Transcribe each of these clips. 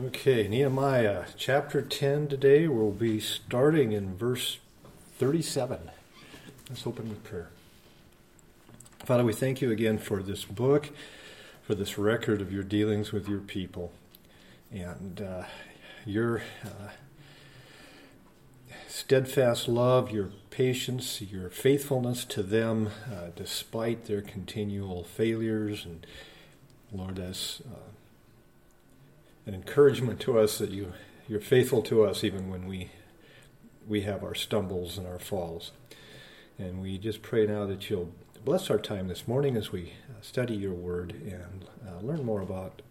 Okay, Nehemiah chapter 10 today. We'll be starting in verse 37. Let's open with prayer. Father, we thank you again for this book, for this record of your dealings with your people, and uh, your uh, steadfast love, your patience, your faithfulness to them uh, despite their continual failures. And Lord, as uh, an encouragement to us that you you're faithful to us even when we we have our stumbles and our falls. And we just pray now that you'll bless our time this morning as we uh, study your word and uh, learn more about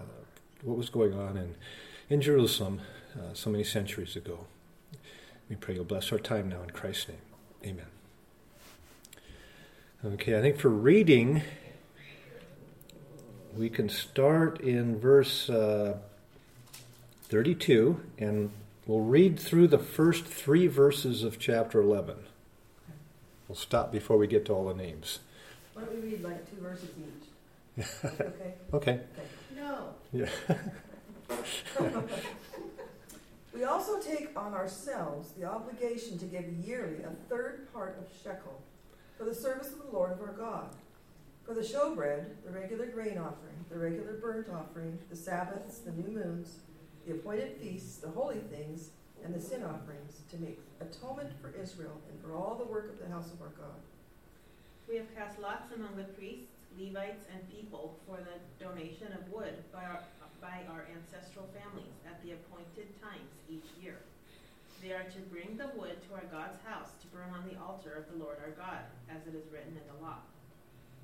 uh, what was going on in, in Jerusalem uh, so many centuries ago. We pray you'll bless our time now in Christ's name. Amen. Okay, I think for reading, we can start in verse uh, 32 and we'll read through the first three verses of chapter 11. We'll stop before we get to all the names. Why don't we read like two verses each? okay? Okay. No. Yeah. we also take on ourselves the obligation to give yearly a third part of shekel for the service of the Lord of our God for the showbread, the regular grain offering, the regular burnt offering, the Sabbaths, the new moons, the appointed feasts, the holy things, and the sin offerings, to make atonement for Israel and for all the work of the house of our God. We have cast lots among the priests, Levites, and people for the donation of wood by our, by our ancestral families at the appointed times each year. They are to bring the wood to our God's house to burn on the altar of the Lord our God, as it is written in the law.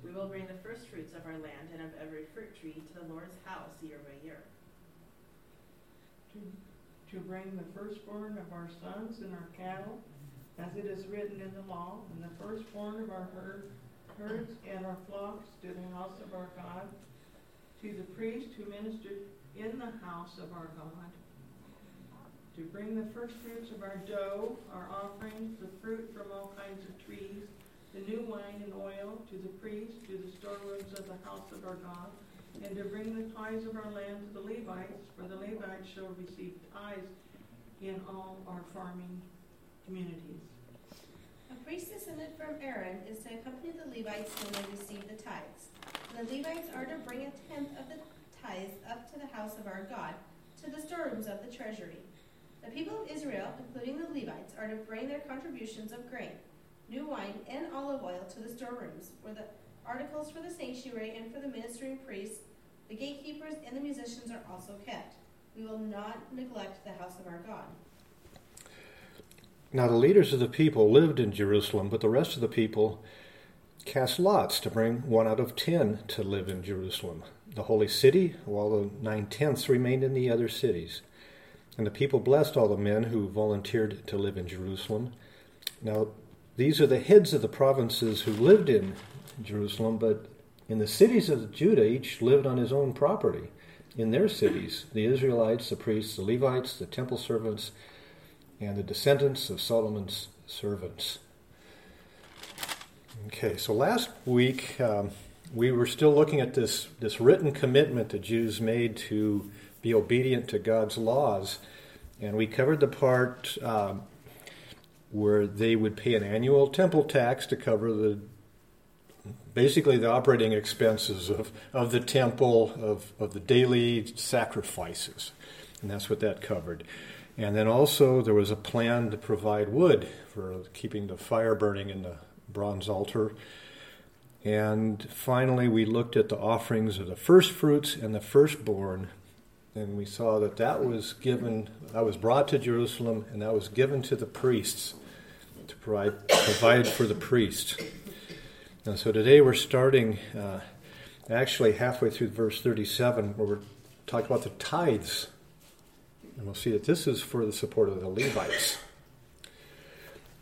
We will bring the first fruits of our land and of every fruit tree to the Lord's house year by year. To, to bring the firstborn of our sons and our cattle, as it is written in the law, and the firstborn of our herd, herds and our flocks to the house of our God, to the priest who ministered in the house of our God, to bring the first fruits of our dough, our offerings, the fruit from all kinds of trees, the new wine and oil to the priests, to the storerooms of the house of our God, and to bring the tithes of our land to the Levites, for the Levites shall receive tithes in all our farming communities. A priest descended from Aaron is to accompany the Levites when they receive the tithes. The Levites are to bring a tenth of the tithes up to the house of our God, to the storerooms of the treasury. The people of Israel, including the Levites, are to bring their contributions of grain new wine, and olive oil to the storerooms, where the articles for the sanctuary and for the ministering priests, the gatekeepers, and the musicians are also kept. We will not neglect the house of our God. Now, the leaders of the people lived in Jerusalem, but the rest of the people cast lots to bring one out of ten to live in Jerusalem, the holy city, while the nine tenths remained in the other cities. And the people blessed all the men who volunteered to live in Jerusalem. Now, these are the heads of the provinces who lived in Jerusalem, but in the cities of Judah, each lived on his own property in their cities the Israelites, the priests, the Levites, the temple servants, and the descendants of Solomon's servants. Okay, so last week um, we were still looking at this, this written commitment the Jews made to be obedient to God's laws, and we covered the part um, where they would pay an annual temple tax to cover the basically the operating expenses of, of the temple, of, of the daily sacrifices. And that's what that covered. And then also there was a plan to provide wood for keeping the fire burning in the bronze altar. And finally, we looked at the offerings of the first fruits and the firstborn. And we saw that that was given, that was brought to Jerusalem, and that was given to the priests to provide, for the priest. And so today we're starting uh, actually halfway through verse 37, where we're talking about the tithes. And we'll see that this is for the support of the Levites.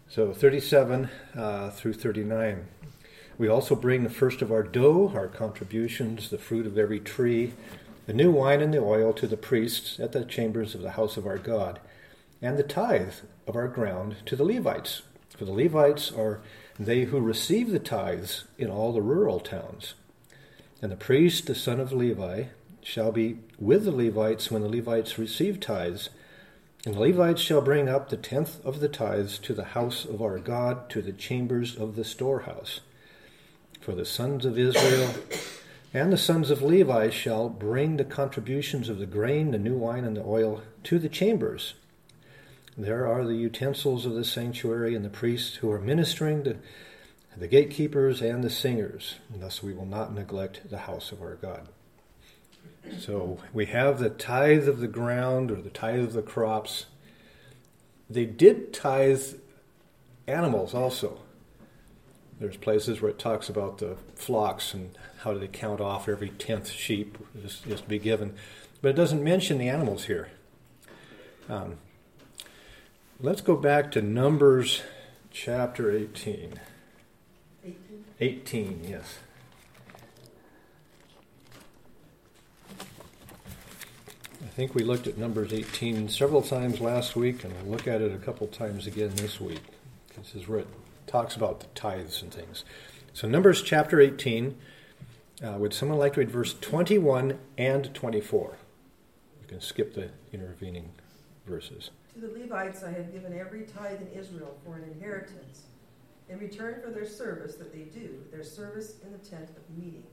So 37 uh, through 39. We also bring the first of our dough, our contributions, the fruit of every tree, the new wine and the oil to the priests at the chambers of the house of our God, and the tithe of our ground to the Levites for the Levites are they who receive the tithes in all the rural towns. And the priest, the son of Levi, shall be with the Levites when the Levites receive tithes. And the Levites shall bring up the tenth of the tithes to the house of our God, to the chambers of the storehouse. For the sons of Israel and the sons of Levi shall bring the contributions of the grain, the new wine, and the oil to the chambers. There are the utensils of the sanctuary and the priests who are ministering, the, the gatekeepers and the singers. And thus we will not neglect the house of our God. So we have the tithe of the ground or the tithe of the crops. They did tithe animals also. There's places where it talks about the flocks and how do they count off every tenth sheep is to be given. But it doesn't mention the animals here. Um, let's go back to Numbers chapter 18. 18. 18, yes. I think we looked at Numbers 18 several times last week, and we'll look at it a couple times again this week. This is where it talks about the tithes and things. So, Numbers chapter 18. Uh, would someone like to read verse 21 and 24? You can skip the intervening verses. To the Levites I have given every tithe in Israel for an inheritance, in return for their service that they do, their service in the tent of meeting.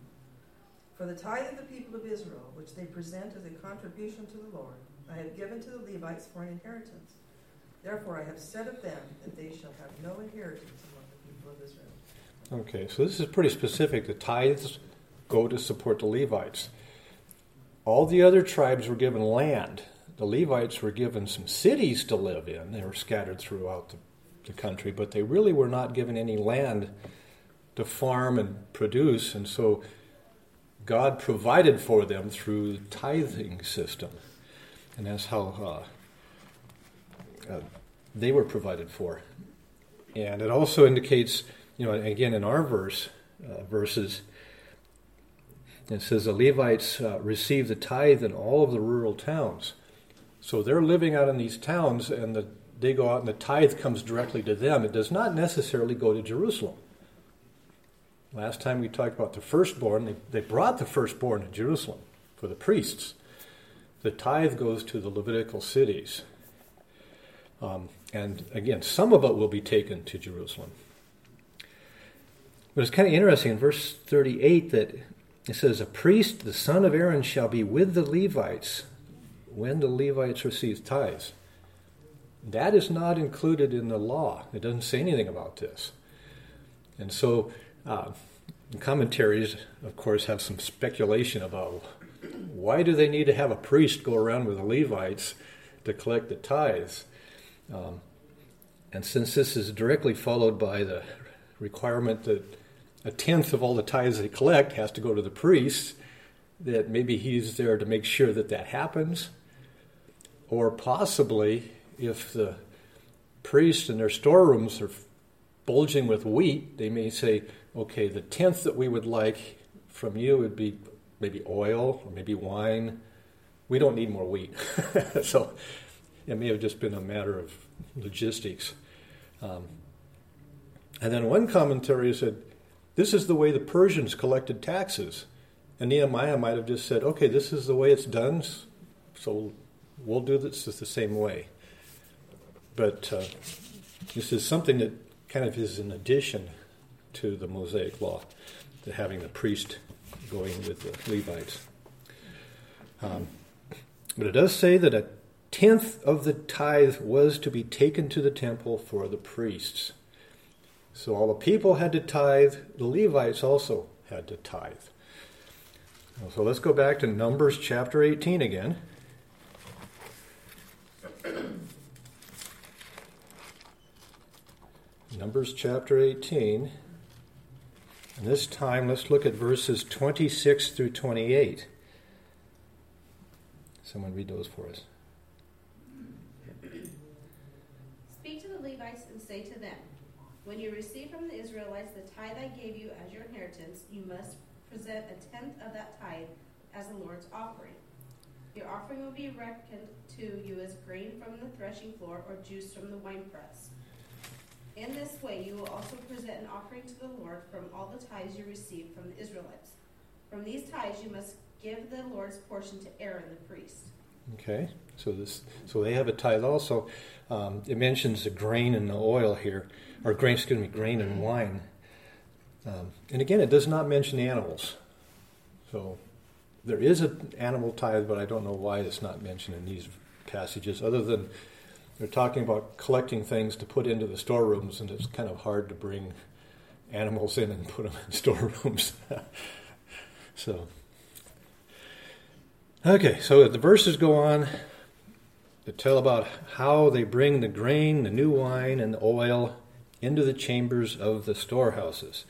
For the tithe of the people of Israel, which they present as a contribution to the Lord, I have given to the Levites for an inheritance. Therefore I have said of them that they shall have no inheritance among the people of Israel. Okay, so this is pretty specific. The tithes go to support the Levites. All the other tribes were given land. The Levites were given some cities to live in. They were scattered throughout the, the country, but they really were not given any land to farm and produce. And so God provided for them through the tithing system. And that's how uh, uh, they were provided for. And it also indicates, you know, again in our verse, uh, verses, it says the Levites uh, receive the tithe in all of the rural towns. So they're living out in these towns, and the, they go out, and the tithe comes directly to them. It does not necessarily go to Jerusalem. Last time we talked about the firstborn, they, they brought the firstborn to Jerusalem for the priests. The tithe goes to the Levitical cities. Um, and again, some of it will be taken to Jerusalem. But it's kind of interesting in verse 38 that it says, A priest, the son of Aaron, shall be with the Levites when the Levites receive tithes. That is not included in the law. It doesn't say anything about this. And so, uh, commentaries, of course, have some speculation about why do they need to have a priest go around with the Levites to collect the tithes? Um, and since this is directly followed by the requirement that a tenth of all the tithes they collect has to go to the priests, that maybe he's there to make sure that that happens. Or possibly, if the priests in their storerooms are bulging with wheat, they may say, okay, the tenth that we would like from you would be maybe oil or maybe wine. We don't need more wheat. so it may have just been a matter of logistics. Um, and then one commentary said, this is the way the Persians collected taxes. And Nehemiah might have just said, okay, this is the way it's done, so we'll do this the same way. But uh, this is something that kind of is an addition to the Mosaic law, to having the priest going with the Levites. Um, but it does say that a tenth of the tithe was to be taken to the temple for the priests. So all the people had to tithe, the Levites also had to tithe. So let's go back to Numbers chapter 18 again. Numbers chapter 18. And this time, let's look at verses 26 through 28. Someone read those for us. Speak to the Levites and say to them, When you receive from the Israelites the tithe I gave you as your inheritance, you must present a tenth of that tithe as the Lord's offering. Your offering will be reckoned to you as grain from the threshing floor or juice from the winepress. In this way, you will also present an offering to the Lord from all the tithes you receive from the Israelites. From these tithes, you must give the Lord's portion to Aaron the priest. Okay, so this so they have a tithe also. Um, it mentions the grain and the oil here, or grain, excuse me, grain and wine. Um, and again, it does not mention animals. So there is an animal tithe, but I don't know why it's not mentioned in these passages, other than they're talking about collecting things to put into the storerooms, and it's kind of hard to bring animals in and put them in storerooms. so, okay, so the verses go on to tell about how they bring the grain, the new wine, and the oil into the chambers of the storehouses.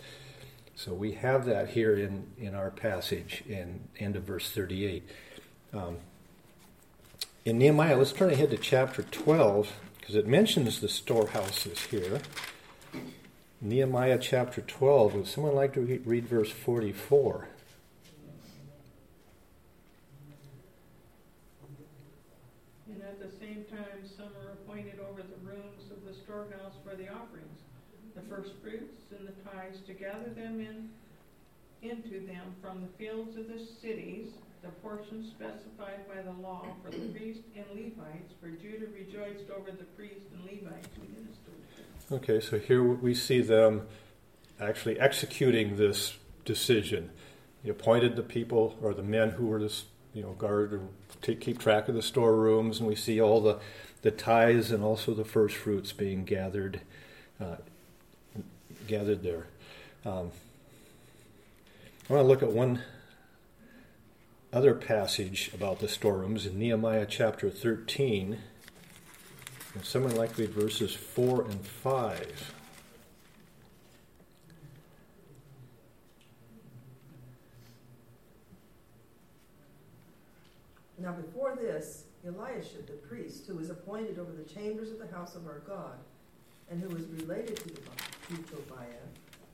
So we have that here in, in our passage in end of verse 38. Um, in Nehemiah, let's turn ahead to chapter 12 because it mentions the storehouses here. Nehemiah chapter 12. Would someone like to read, verse 44? And at the same time, some are appointed over the rooms of the storehouse for the offerings, the first fruits and the tithes, to gather them in into them from the fields of the cities, the portion specified by the law for the priests and Levites, for Judah rejoiced over the priests and Levites who ministered. Okay, so here we see them actually executing this decision. He appointed the people or the men who were this, you know, guard or take, keep track of the storerooms, and we see all the the tithes and also the first fruits being gathered uh, gathered there. Um, I want to look at one other passage about the storerooms in Nehemiah chapter 13. And someone like to read verses 4 and 5. Now before this, Eliashib the priest, who was appointed over the chambers of the house of our God, and who was related to, to Tobiah,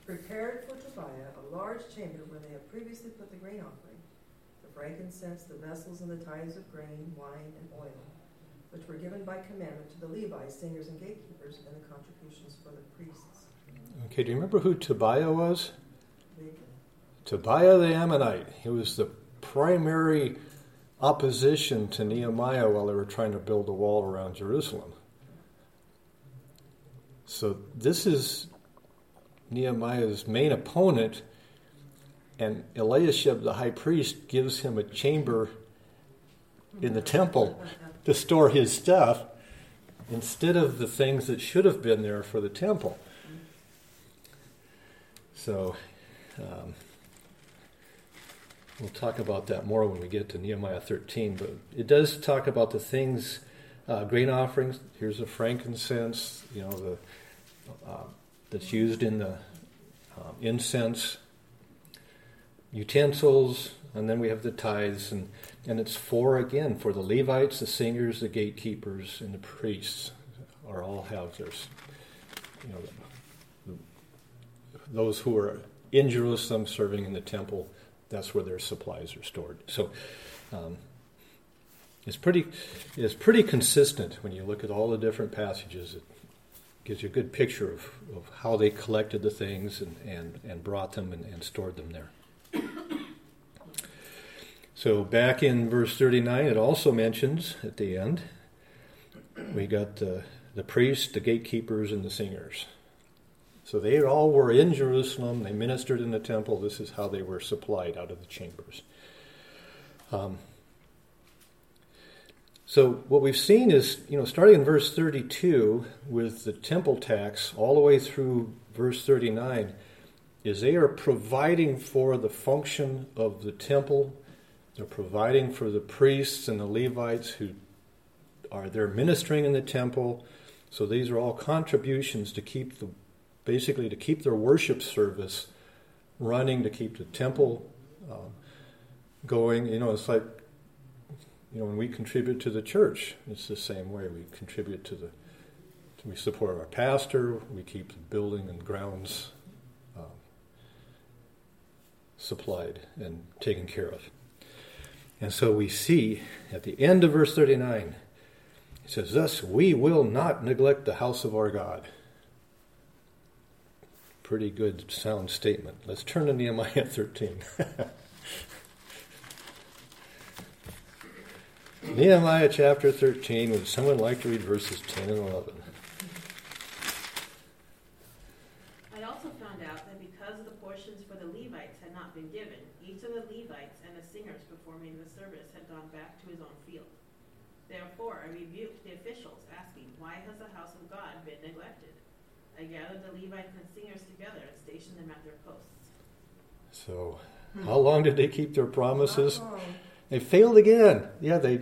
prepared for Tobiah a large chamber where they had previously put the grain offering, the frankincense, the vessels, and the tithes of grain, wine, and oil, which were given by commandment to the Levites, singers, and gatekeepers, and the contributions for the priests. Okay, do you remember who Tobiah was? Bacon. Tobiah the Ammonite. He was the primary opposition to Nehemiah while they were trying to build a wall around Jerusalem. So this is Nehemiah's main opponent, and Eliashib, the high priest, gives him a chamber in the temple to store his stuff instead of the things that should have been there for the temple. So, um, we'll talk about that more when we get to Nehemiah 13, but it does talk about the things, uh, grain offerings. Here's the frankincense, you know, the uh, that's used in the um, incense, utensils, and then we have the tithes, and, and it's for again for the Levites, the singers, the gatekeepers, and the priests are all have theirs. You know, those who are in Jerusalem serving in the temple, that's where their supplies are stored. So. Um, it's pretty, it's pretty consistent when you look at all the different passages. It, gives you a good picture of, of how they collected the things and, and, and brought them and, and stored them there. So back in verse 39, it also mentions at the end, we got the, the priests, the gatekeepers, and the singers. So they all were in Jerusalem. They ministered in the temple. This is how they were supplied out of the chambers. Um, so what we've seen is, you know, starting in verse 32 with the temple tax all the way through verse 39, is they are providing for the function of the temple. They're providing for the priests and the Levites who are there ministering in the temple. So these are all contributions to keep the basically to keep their worship service running, to keep the temple uh, going. You know, it's like you know, when we contribute to the church, it's the same way. We contribute to the, we support our pastor, we keep the building and grounds um, supplied and taken care of. And so we see at the end of verse 39, he says, Thus we will not neglect the house of our God. Pretty good, sound statement. Let's turn to Nehemiah 13. Nehemiah chapter 13, would someone like to read verses 10 and 11? So, how long did they keep their promises? Oh. They failed again. Yeah, they.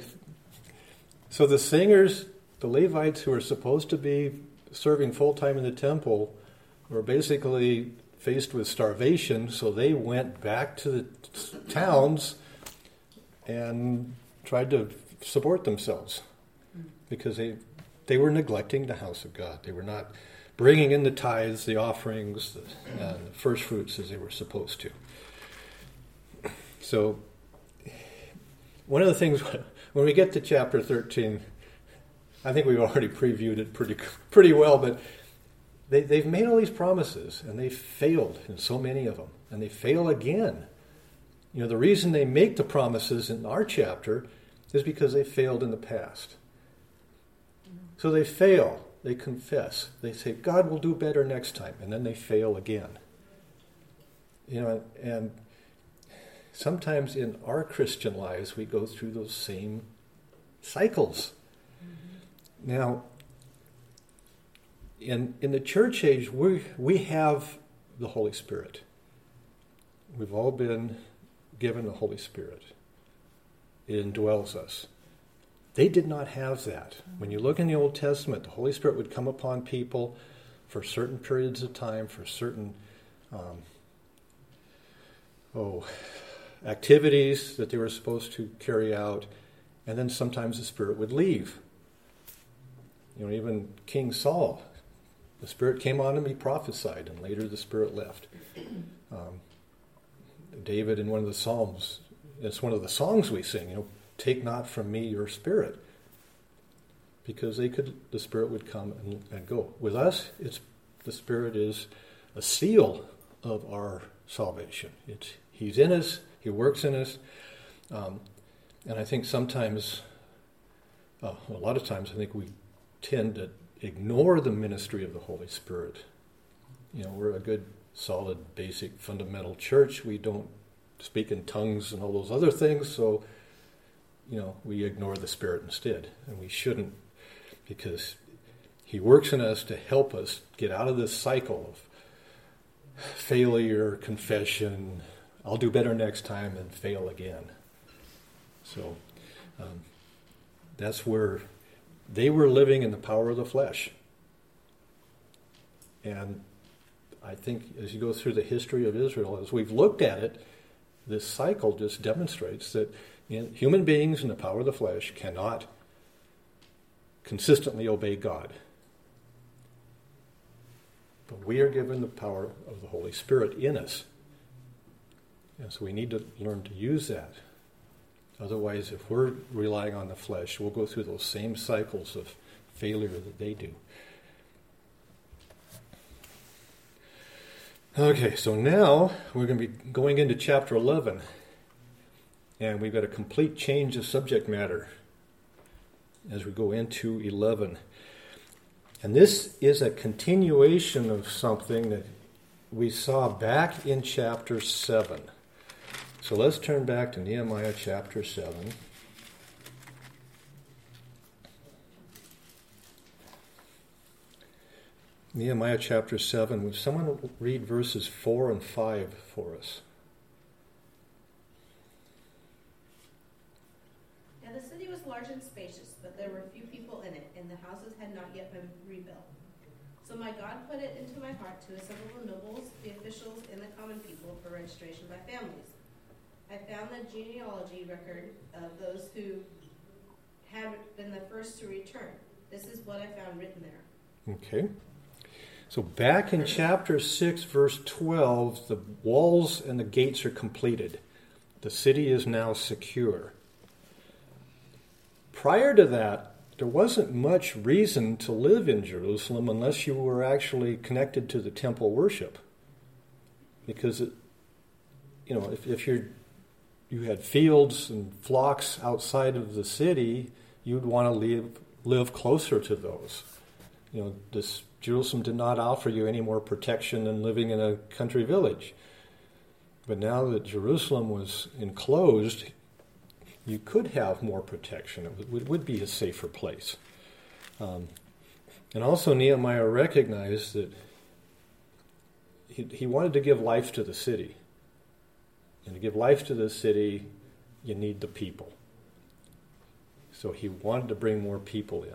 So the singers, the Levites who were supposed to be serving full time in the temple, were basically faced with starvation. So they went back to the t- towns and tried to support themselves because they they were neglecting the house of God. They were not bringing in the tithes, the offerings, the, and the first fruits as they were supposed to. So one of the things when we get to chapter 13 i think we've already previewed it pretty pretty well but they, they've made all these promises and they've failed in so many of them and they fail again. You know the reason they make the promises in our chapter is because they failed in the past. So they fail. They confess. They say god will do better next time and then they fail again. You know and sometimes in our Christian lives, we go through those same cycles. Mm-hmm. Now, in, in the church age, we, we have the Holy Spirit. We've all been given the Holy Spirit, it indwells us. They did not have that. When you look in the Old Testament, the Holy Spirit would come upon people for certain periods of time, for certain, um, oh, activities that they were supposed to carry out, and then sometimes the Spirit would leave. You know, even King Saul, the Spirit came on him, he prophesied, and later the Spirit left. Um, David in one of the Psalms, it's one of the songs we sing, you know, take not from me your Spirit. Because they could, the Spirit would come and, and go. With us, it's the Spirit is a seal of our salvation. It's He's in us, he works in us. Um, and I think sometimes, uh, a lot of times, I think we tend to ignore the ministry of the Holy Spirit. You know, we're a good, solid, basic, fundamental church. We don't speak in tongues and all those other things, so, you know, we ignore the Spirit instead. And we shouldn't, because He works in us to help us get out of this cycle of failure, confession, I'll do better next time and fail again. So um, that's where they were living in the power of the flesh. And I think as you go through the history of Israel, as we've looked at it, this cycle just demonstrates that human beings in the power of the flesh cannot consistently obey God. But we are given the power of the Holy Spirit in us. And so we need to learn to use that. Otherwise, if we're relying on the flesh, we'll go through those same cycles of failure that they do. Okay, so now we're going to be going into chapter 11. And we've got a complete change of subject matter as we go into 11. And this is a continuation of something that we saw back in chapter 7. So let's turn back to Nehemiah chapter 7. Nehemiah chapter 7. Would someone read verses 4 and 5 for us? Now the city was large and spacious, but there were few people in it, and the houses had not yet been rebuilt. So my God put it into my heart to assemble the nobles, the officials, and the common people for registration by families I found the genealogy record of those who had been the first to return. This is what I found written there. Okay. So back in chapter 6, verse 12, the walls and the gates are completed. The city is now secure. Prior to that, there wasn't much reason to live in Jerusalem unless you were actually connected to the temple worship. Because, it, you know, if, if you're you had fields and flocks outside of the city, you'd want to live live closer to those. You know, this Jerusalem did not offer you any more protection than living in a country village. But now that Jerusalem was enclosed, you could have more protection. It would, would be a safer place. Um, and also, Nehemiah recognized that he, he wanted to give life to the city. And to give life to the city, you need the people. So he wanted to bring more people in.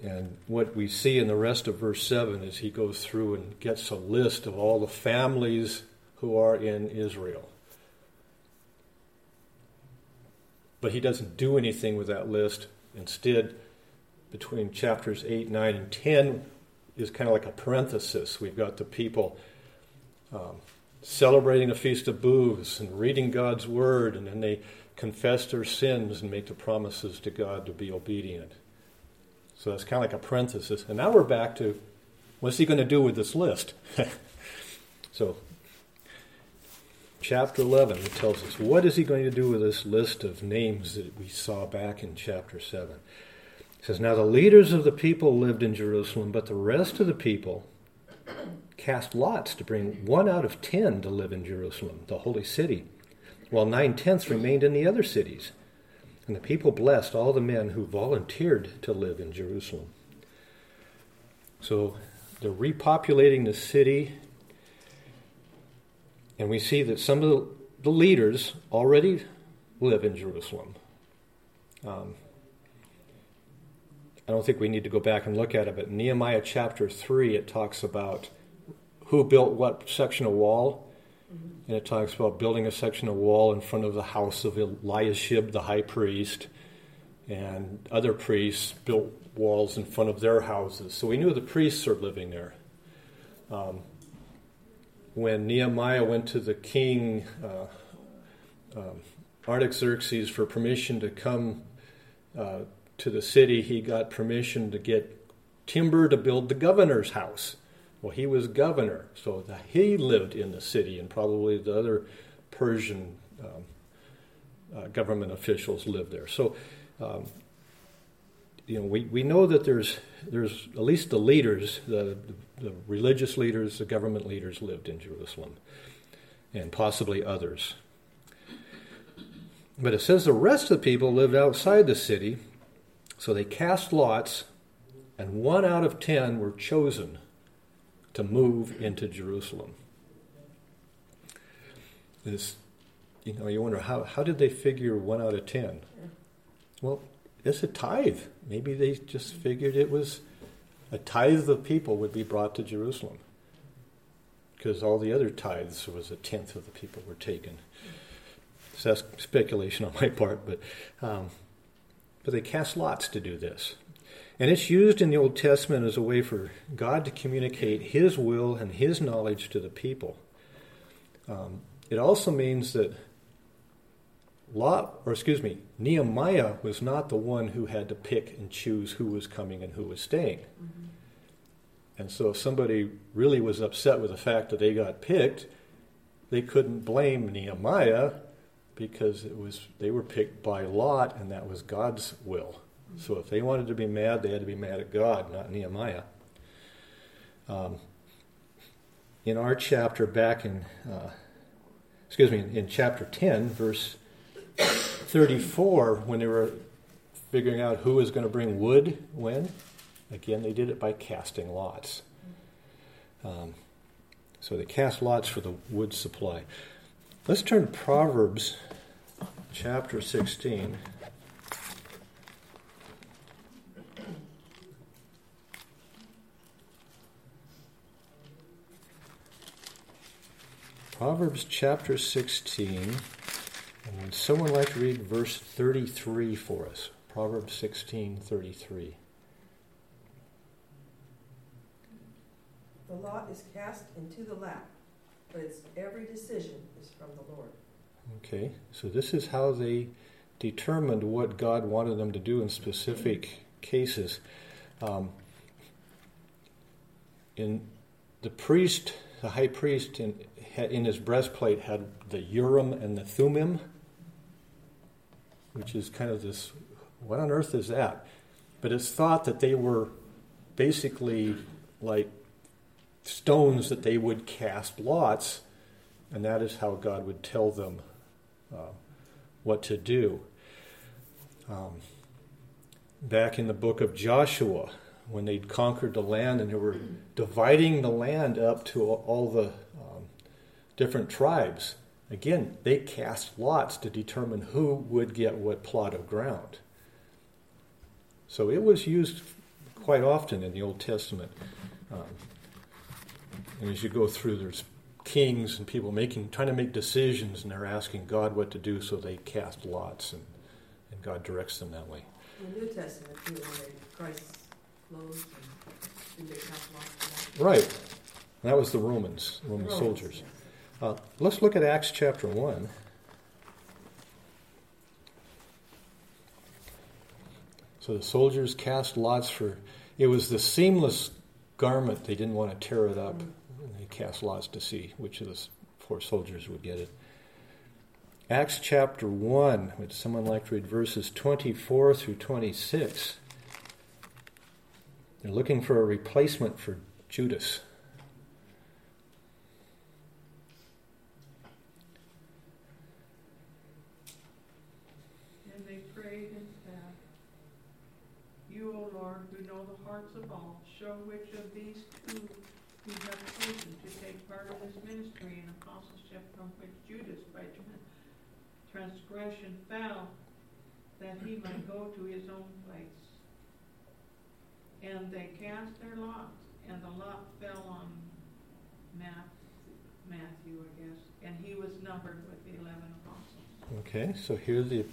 And what we see in the rest of verse 7 is he goes through and gets a list of all the families who are in Israel. But he doesn't do anything with that list. Instead, between chapters 8, 9, and 10 is kind of like a parenthesis. We've got the people um, celebrating the Feast of Booths and reading God's Word, and then they confess their sins and make the promises to God to be obedient. So that's kind of like a parenthesis. And now we're back to what's he going to do with this list? so, chapter 11 it tells us what is he going to do with this list of names that we saw back in chapter 7. It says, Now the leaders of the people lived in Jerusalem, but the rest of the people cast lots to bring one out of ten to live in Jerusalem, the holy city, while nine tenths remained in the other cities. And the people blessed all the men who volunteered to live in Jerusalem. So they're repopulating the city. And we see that some of the leaders already live in Jerusalem. Um, I don't think we need to go back and look at it, but Nehemiah chapter 3, it talks about who built what section of wall. And it talks about building a section of wall in front of the house of Eliashib, the high priest, and other priests built walls in front of their houses. So we knew the priests are living there. Um, when Nehemiah went to the king uh, um, Artaxerxes for permission to come uh, to the city, he got permission to get timber to build the governor's house. Well, he was governor, so he lived in the city, and probably the other Persian um, uh, government officials lived there. So, um, you know, we, we know that there's there's at least the leaders, the, the religious leaders, the government leaders lived in Jerusalem, and possibly others. But it says the rest of the people lived outside the city, so they cast lots, and one out of ten were chosen to move into Jerusalem. This, you know, you wonder how, how did they figure one out of ten? Well, it's a tithe. Maybe they just figured it was a tithe of people would be brought to Jerusalem. Because all the other tithes was a tenth of the people were taken. So that's speculation on my part, but um, but they cast lots to do this. And it's used in the Old Testament as a way for God to communicate His will and His knowledge to the people. Um, it also means that Lot, or excuse me, Nehemiah was not the one who had to pick and choose who was coming and who was staying. Mm-hmm. And so if somebody really was upset with the fact that they got picked, they couldn't blame Nehemiah because it was they were picked by Lot and that was God's will. So if they wanted to be mad, they had to be mad at God, not Nehemiah. Um, in our chapter, back in, uh, excuse me, in chapter 10, verse 34, when they were figuring out who was going to bring wood when, again, they did it by casting lots. Um, so they cast lots for the wood supply. Let's turn to Proverbs chapter 16. Proverbs chapter 16. And would someone like to read verse 33 for us? Proverbs 16, 33. The lot is cast into the lap, but its every decision is from the Lord. Okay, so this is how they determined what God wanted them to do in specific cases. Um, in the priest the high priest in, in his breastplate had the Urim and the Thummim, which is kind of this what on earth is that? But it's thought that they were basically like stones that they would cast lots, and that is how God would tell them uh, what to do. Um, back in the book of Joshua, when they'd conquered the land and they were dividing the land up to all the different tribes, again, they cast lots to determine who would get what plot of ground. So it was used quite often in the Old Testament. Um, and as you go through, there's kings and people making, trying to make decisions, and they're asking God what to do, so they cast lots, and, and God directs them that way. In the New Testament, too, Christ clothes and they cast lots. Right. That was the Romans, Roman Romans, soldiers. Uh, let's look at Acts chapter 1. So the soldiers cast lots for, it was the seamless garment. They didn't want to tear it up. They cast lots to see which of the four soldiers would get it. Acts chapter 1, would someone like to read verses 24 through 26? They're looking for a replacement for Judas. Show which of these two you have chosen to take part of this ministry and apostleship from which Judas by transgression fell, that he might go to his own place. And they cast their lots, and the lot fell on Matthew, I guess, and he was numbered with the eleven apostles. Okay, so here's the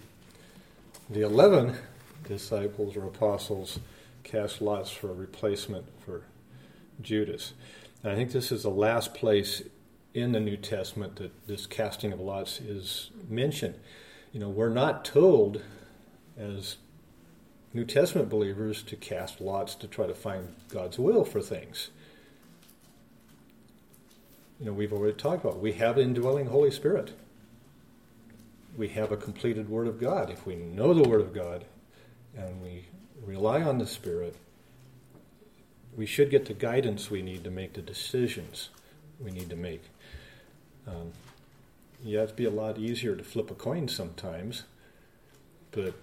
the eleven disciples or apostles cast lots for a replacement for Judas. And I think this is the last place in the New Testament that this casting of lots is mentioned. You know, we're not told as New Testament believers to cast lots to try to find God's will for things. You know, we've already talked about it. we have indwelling Holy Spirit. We have a completed Word of God. If we know the Word of God and we rely on the Spirit, we should get the guidance we need to make the decisions we need to make. Um, yeah, it'd be a lot easier to flip a coin sometimes, but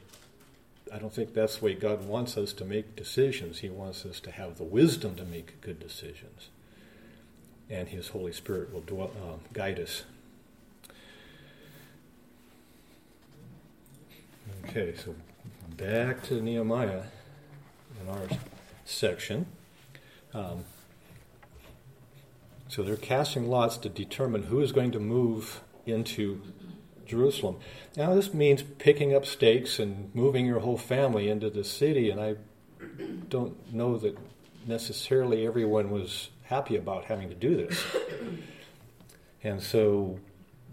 I don't think that's the way God wants us to make decisions. He wants us to have the wisdom to make good decisions, and His Holy Spirit will dwell, uh, guide us. Okay, so back to Nehemiah in our section. Um, so they're casting lots to determine who is going to move into Jerusalem. Now, this means picking up stakes and moving your whole family into the city, and I don't know that necessarily everyone was happy about having to do this. And so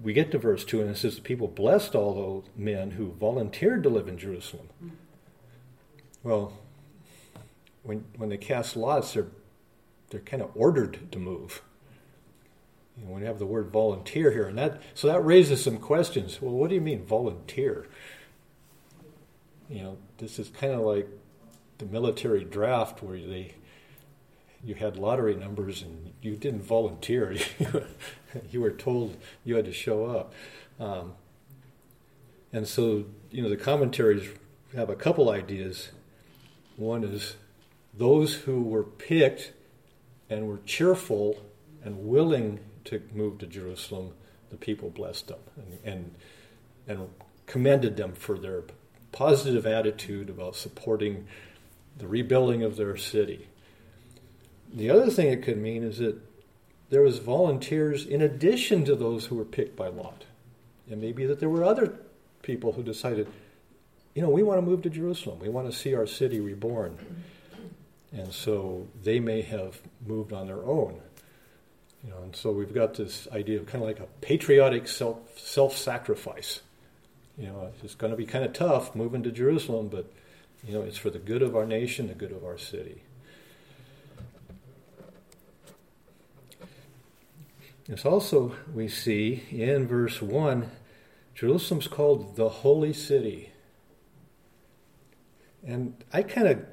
we get to verse 2, and it says, The people blessed all those men who volunteered to live in Jerusalem. Well, when, when they cast lots, they're, they're kind of ordered to move. You know, when you have the word volunteer here, and that so that raises some questions. Well, what do you mean volunteer? You know, this is kind of like the military draft where they you had lottery numbers and you didn't volunteer. you were told you had to show up. Um, and so, you know, the commentaries have a couple ideas. One is those who were picked and were cheerful and willing to move to Jerusalem, the people blessed them and, and, and commended them for their positive attitude about supporting the rebuilding of their city. The other thing it could mean is that there was volunteers in addition to those who were picked by Lot. And maybe that there were other people who decided, you know, we want to move to Jerusalem. We want to see our city reborn. And so they may have moved on their own. You know, and so we've got this idea of kind of like a patriotic self self sacrifice. You know, it's going to be kind of tough moving to Jerusalem, but you know, it's for the good of our nation, the good of our city. It's also, we see in verse 1, Jerusalem's called the Holy City. And I kind of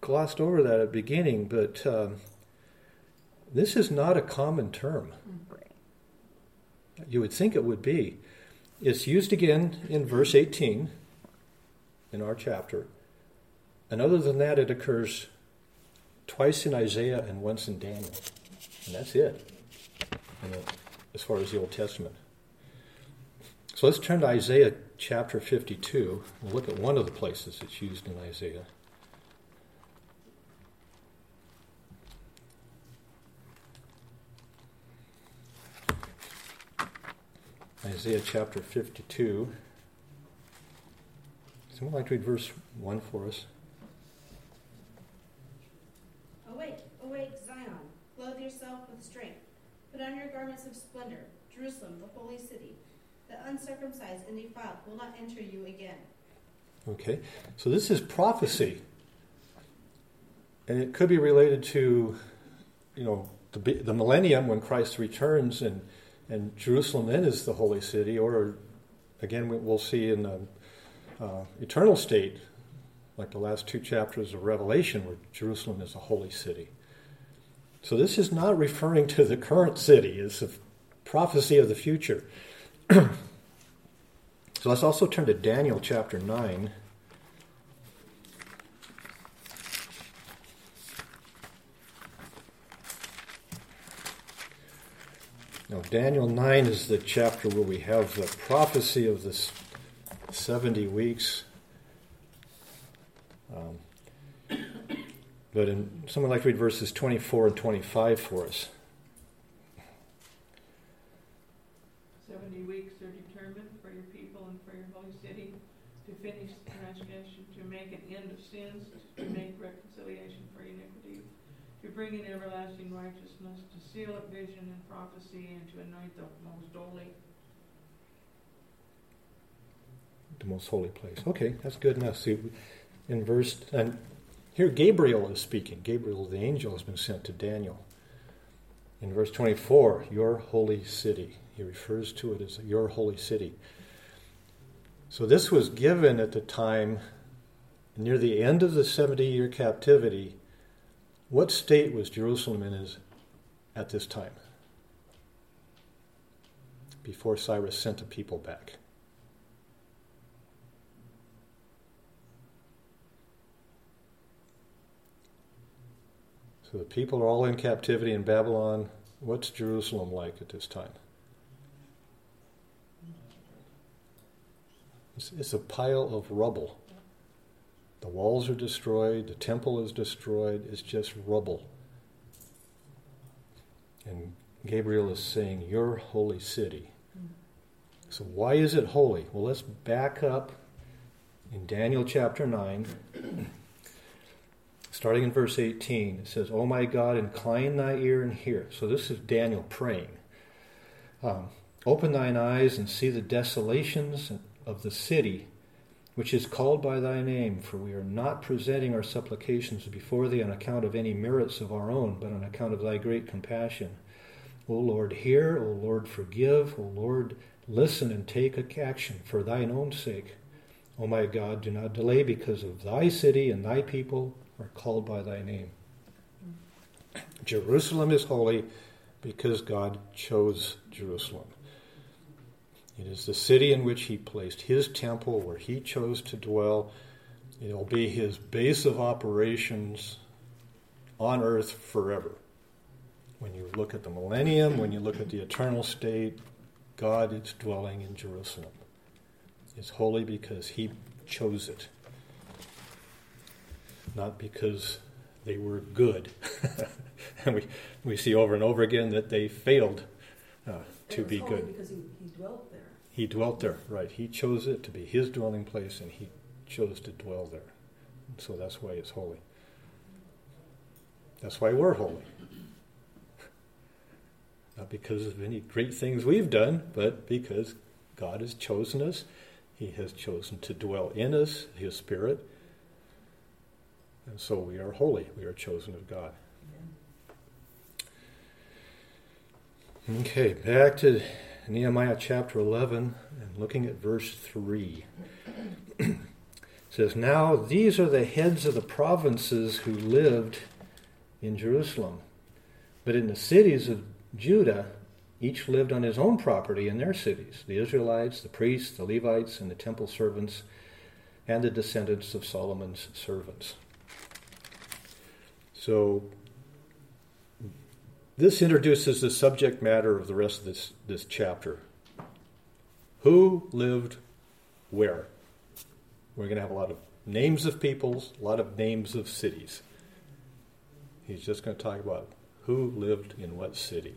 glossed over that at the beginning, but um, this is not a common term. You would think it would be. It's used again in verse 18 in our chapter. And other than that, it occurs twice in Isaiah and once in Daniel. And that's it as far as the Old Testament. So let's turn to Isaiah chapter 52. We'll look at one of the places it's used in Isaiah. Isaiah chapter 52. Someone like to read verse 1 for us? Awake, awake, Zion. Clothe yourself with strength. Put on your garments of splendor, Jerusalem, the holy city. The uncircumcised and defiled will not enter you again. Okay, so this is prophecy. And it could be related to, you know, the, the millennium when Christ returns and and Jerusalem then is the holy city, or again, we'll see in the uh, eternal state, like the last two chapters of Revelation, where Jerusalem is a holy city. So this is not referring to the current city, it's a prophecy of the future. so let's also turn to Daniel chapter 9. Now, Daniel 9 is the chapter where we have the prophecy of the 70 weeks. Um, but in, someone like to read verses 24 and 25 for us. 70 weeks are determined for your people and for your holy city to finish the transgression, to make an end of sins, to make reconciliation for iniquity, to bring in everlasting righteousness, to seal up vision and prophecy, and to anoint the most holy. The most holy place. Okay, that's good enough. See, in verse, and here Gabriel is speaking. Gabriel, the angel, has been sent to Daniel. In verse 24, your holy city. He refers to it as your holy city. So this was given at the time near the end of the 70 year captivity what state was Jerusalem in at this time? Before Cyrus sent the people back. The people are all in captivity in Babylon. What's Jerusalem like at this time? It's, it's a pile of rubble. The walls are destroyed, the temple is destroyed, it's just rubble. And Gabriel is saying, Your holy city. So, why is it holy? Well, let's back up in Daniel chapter 9, starting in verse 18. It says, Oh my God, incline thy ear and hear. So, this is Daniel praying. Um, Open thine eyes and see the desolations of the city which is called by thy name, for we are not presenting our supplications before thee on account of any merits of our own, but on account of thy great compassion. O Lord, hear, O Lord, forgive, O Lord, listen and take action for thine own sake. O my God, do not delay because of thy city and thy people are called by thy name. Jerusalem is holy because God chose Jerusalem. It is the city in which he placed his temple, where he chose to dwell. It will be his base of operations on earth forever. When you look at the millennium, when you look at the eternal state, God is dwelling in Jerusalem. It's holy because he chose it, not because they were good. and we, we see over and over again that they failed uh, to be good. Because he, he dwelt there. He dwelt there, right. He chose it to be his dwelling place, and he chose to dwell there. So that's why it's holy. That's why we're holy. Not because of any great things we've done, but because God has chosen us. He has chosen to dwell in us, His Spirit. And so we are holy. We are chosen of God. Okay, back to Nehemiah chapter 11 and looking at verse 3. it says, Now these are the heads of the provinces who lived in Jerusalem. But in the cities of Judah, each lived on his own property in their cities the Israelites, the priests, the Levites, and the temple servants, and the descendants of Solomon's servants. So this introduces the subject matter of the rest of this, this chapter. Who lived where? We're going to have a lot of names of peoples, a lot of names of cities. He's just going to talk about who lived in what city.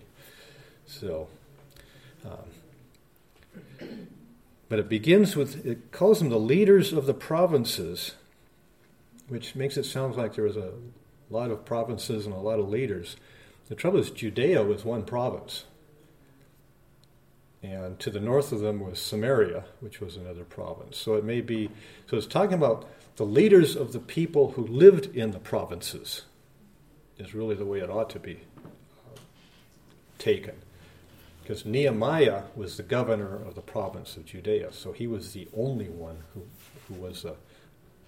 So, um, but it begins with, it calls them the leaders of the provinces, which makes it sound like there was a lot of provinces and a lot of leaders. The trouble is, Judea was one province. And to the north of them was Samaria, which was another province. So it may be, so it's talking about the leaders of the people who lived in the provinces, is really the way it ought to be uh, taken. Because Nehemiah was the governor of the province of Judea, so he was the only one who, who was a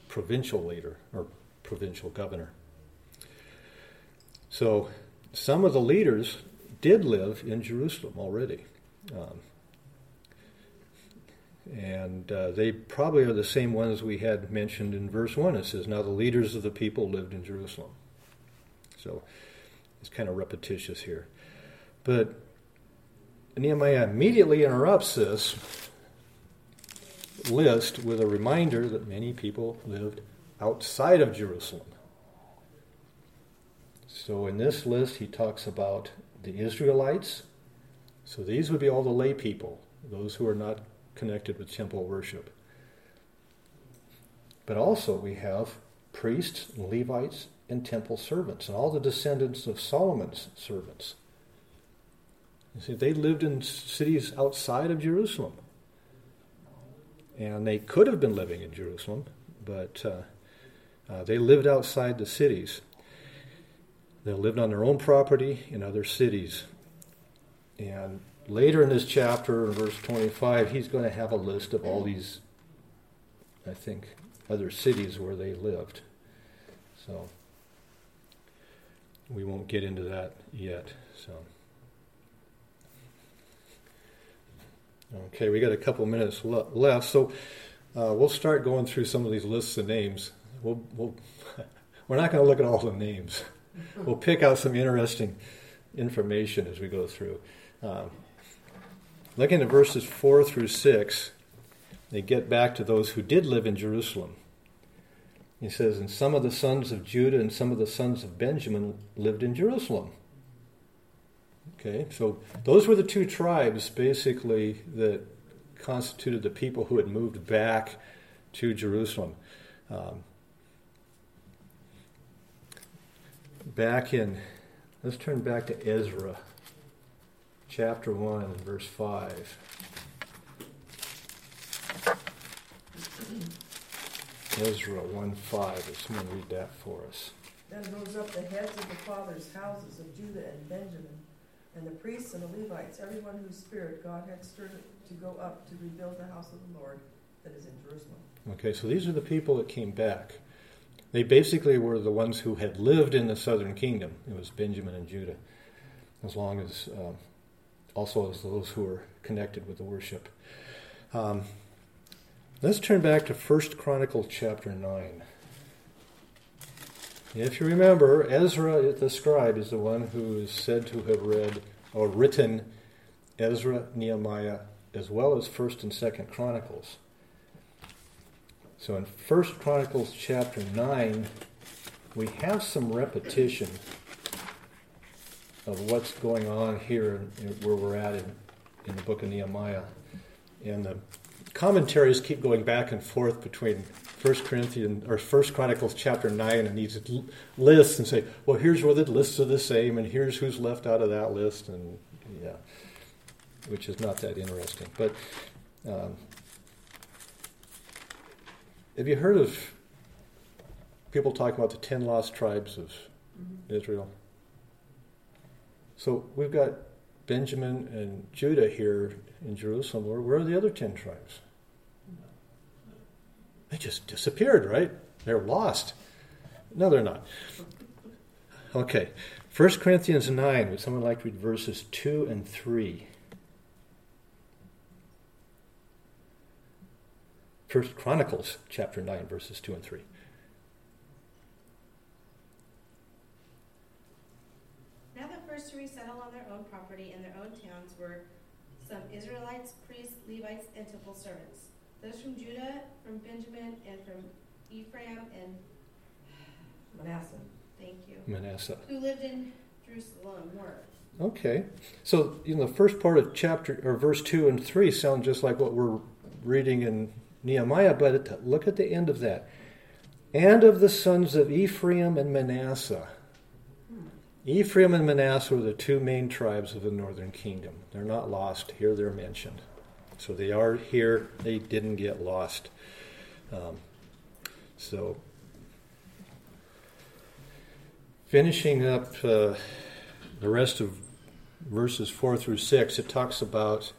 provincial leader or provincial governor. So some of the leaders did live in Jerusalem already. Um, and uh, they probably are the same ones we had mentioned in verse 1. It says, Now the leaders of the people lived in Jerusalem. So it's kind of repetitious here. But Nehemiah immediately interrupts this list with a reminder that many people lived outside of Jerusalem. So in this list, he talks about the Israelites. So these would be all the lay people, those who are not connected with temple worship. But also we have priests, Levites, and temple servants, and all the descendants of Solomon's servants. You see, they lived in cities outside of Jerusalem. And they could have been living in Jerusalem, but uh, uh, they lived outside the cities. They lived on their own property in other cities. And later in this chapter, in verse 25, he's going to have a list of all these, I think, other cities where they lived. So we won't get into that yet. So. Okay, we got a couple minutes le- left, so uh, we'll start going through some of these lists of names. We'll, we'll we're not going to look at all the names we'll pick out some interesting information as we go through. Um, looking at verses 4 through 6, they get back to those who did live in Jerusalem. He says, And some of the sons of Judah and some of the sons of Benjamin lived in Jerusalem. Okay, so those were the two tribes basically that constituted the people who had moved back to Jerusalem. Um, back in, let's turn back to Ezra, chapter 1 and verse 5. Ezra 1 5. If someone read that for us. Then rose up the heads of the fathers' houses of Judah and Benjamin, and the priests and the Levites, everyone whose spirit God had stirred to go up to rebuild the house of the Lord that is in Jerusalem. Okay, so these are the people that came back. They basically were the ones who had lived in the southern kingdom. It was Benjamin and Judah, as long as uh, also as those who were connected with the worship. Um, let's turn back to First Chronicle chapter 9. If you remember, Ezra the scribe is the one who is said to have read or written Ezra, Nehemiah, as well as First and Second Chronicles. So in First Chronicles chapter 9, we have some repetition of what's going on here where we're at in, in the book of Nehemiah. And the commentaries keep going back and forth between First Corinthians or First Chronicles chapter nine and these lists and say, well, here's where the lists are the same, and here's who's left out of that list, and yeah, which is not that interesting. But um, have you heard of people talking about the ten lost tribes of mm-hmm. Israel? So we've got Benjamin and Judah here in Jerusalem, where, where are the other ten tribes? They just disappeared, right? They're lost. No, they're not. Okay. 1 Corinthians 9, would someone like to read verses 2 and 3? First Chronicles chapter 9, verses 2 and 3. Now the first to resettle on their own property in their own towns were some Israelites, priests, Levites, and temple servants. Those from Judah, from Benjamin, and from Ephraim, and Manasseh. thank you, Manasseh. who lived in Jerusalem were. Okay. So, you know, the first part of chapter or verse 2 and 3 sound just like what we're reading in Nehemiah, but look at the end of that. And of the sons of Ephraim and Manasseh. Ephraim and Manasseh were the two main tribes of the northern kingdom. They're not lost. Here they're mentioned. So they are here. They didn't get lost. Um, so, finishing up uh, the rest of verses 4 through 6, it talks about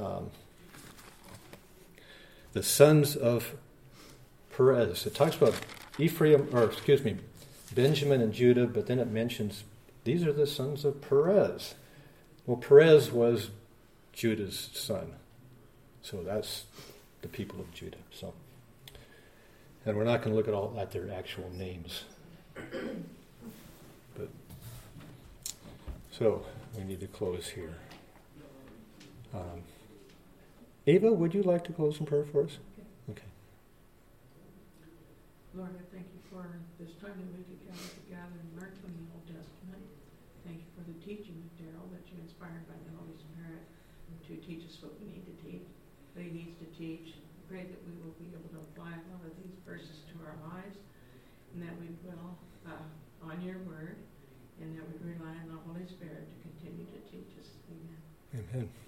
um, the sons of Perez. It talks about Ephraim, or excuse me, Benjamin and Judah, but then it mentions these are the sons of Perez. Well, Perez was Judah's son. So that's the people of Judah. So, and we're not going to look at all at their actual names. But so we need to close here. Um, Ava, would you like to close in prayer for us? Okay. Lord, I thank you for this time that we could gather together and learn from the Old Testament. Thank you for the teaching of Daryl that you inspired by the Holy Spirit to teach us what we need to teach, that he needs to teach. Pray that we will be able to apply a lot of these verses to our lives and that we will uh, on your word and that we rely on the Holy Spirit to continue to teach us. Amen. Amen.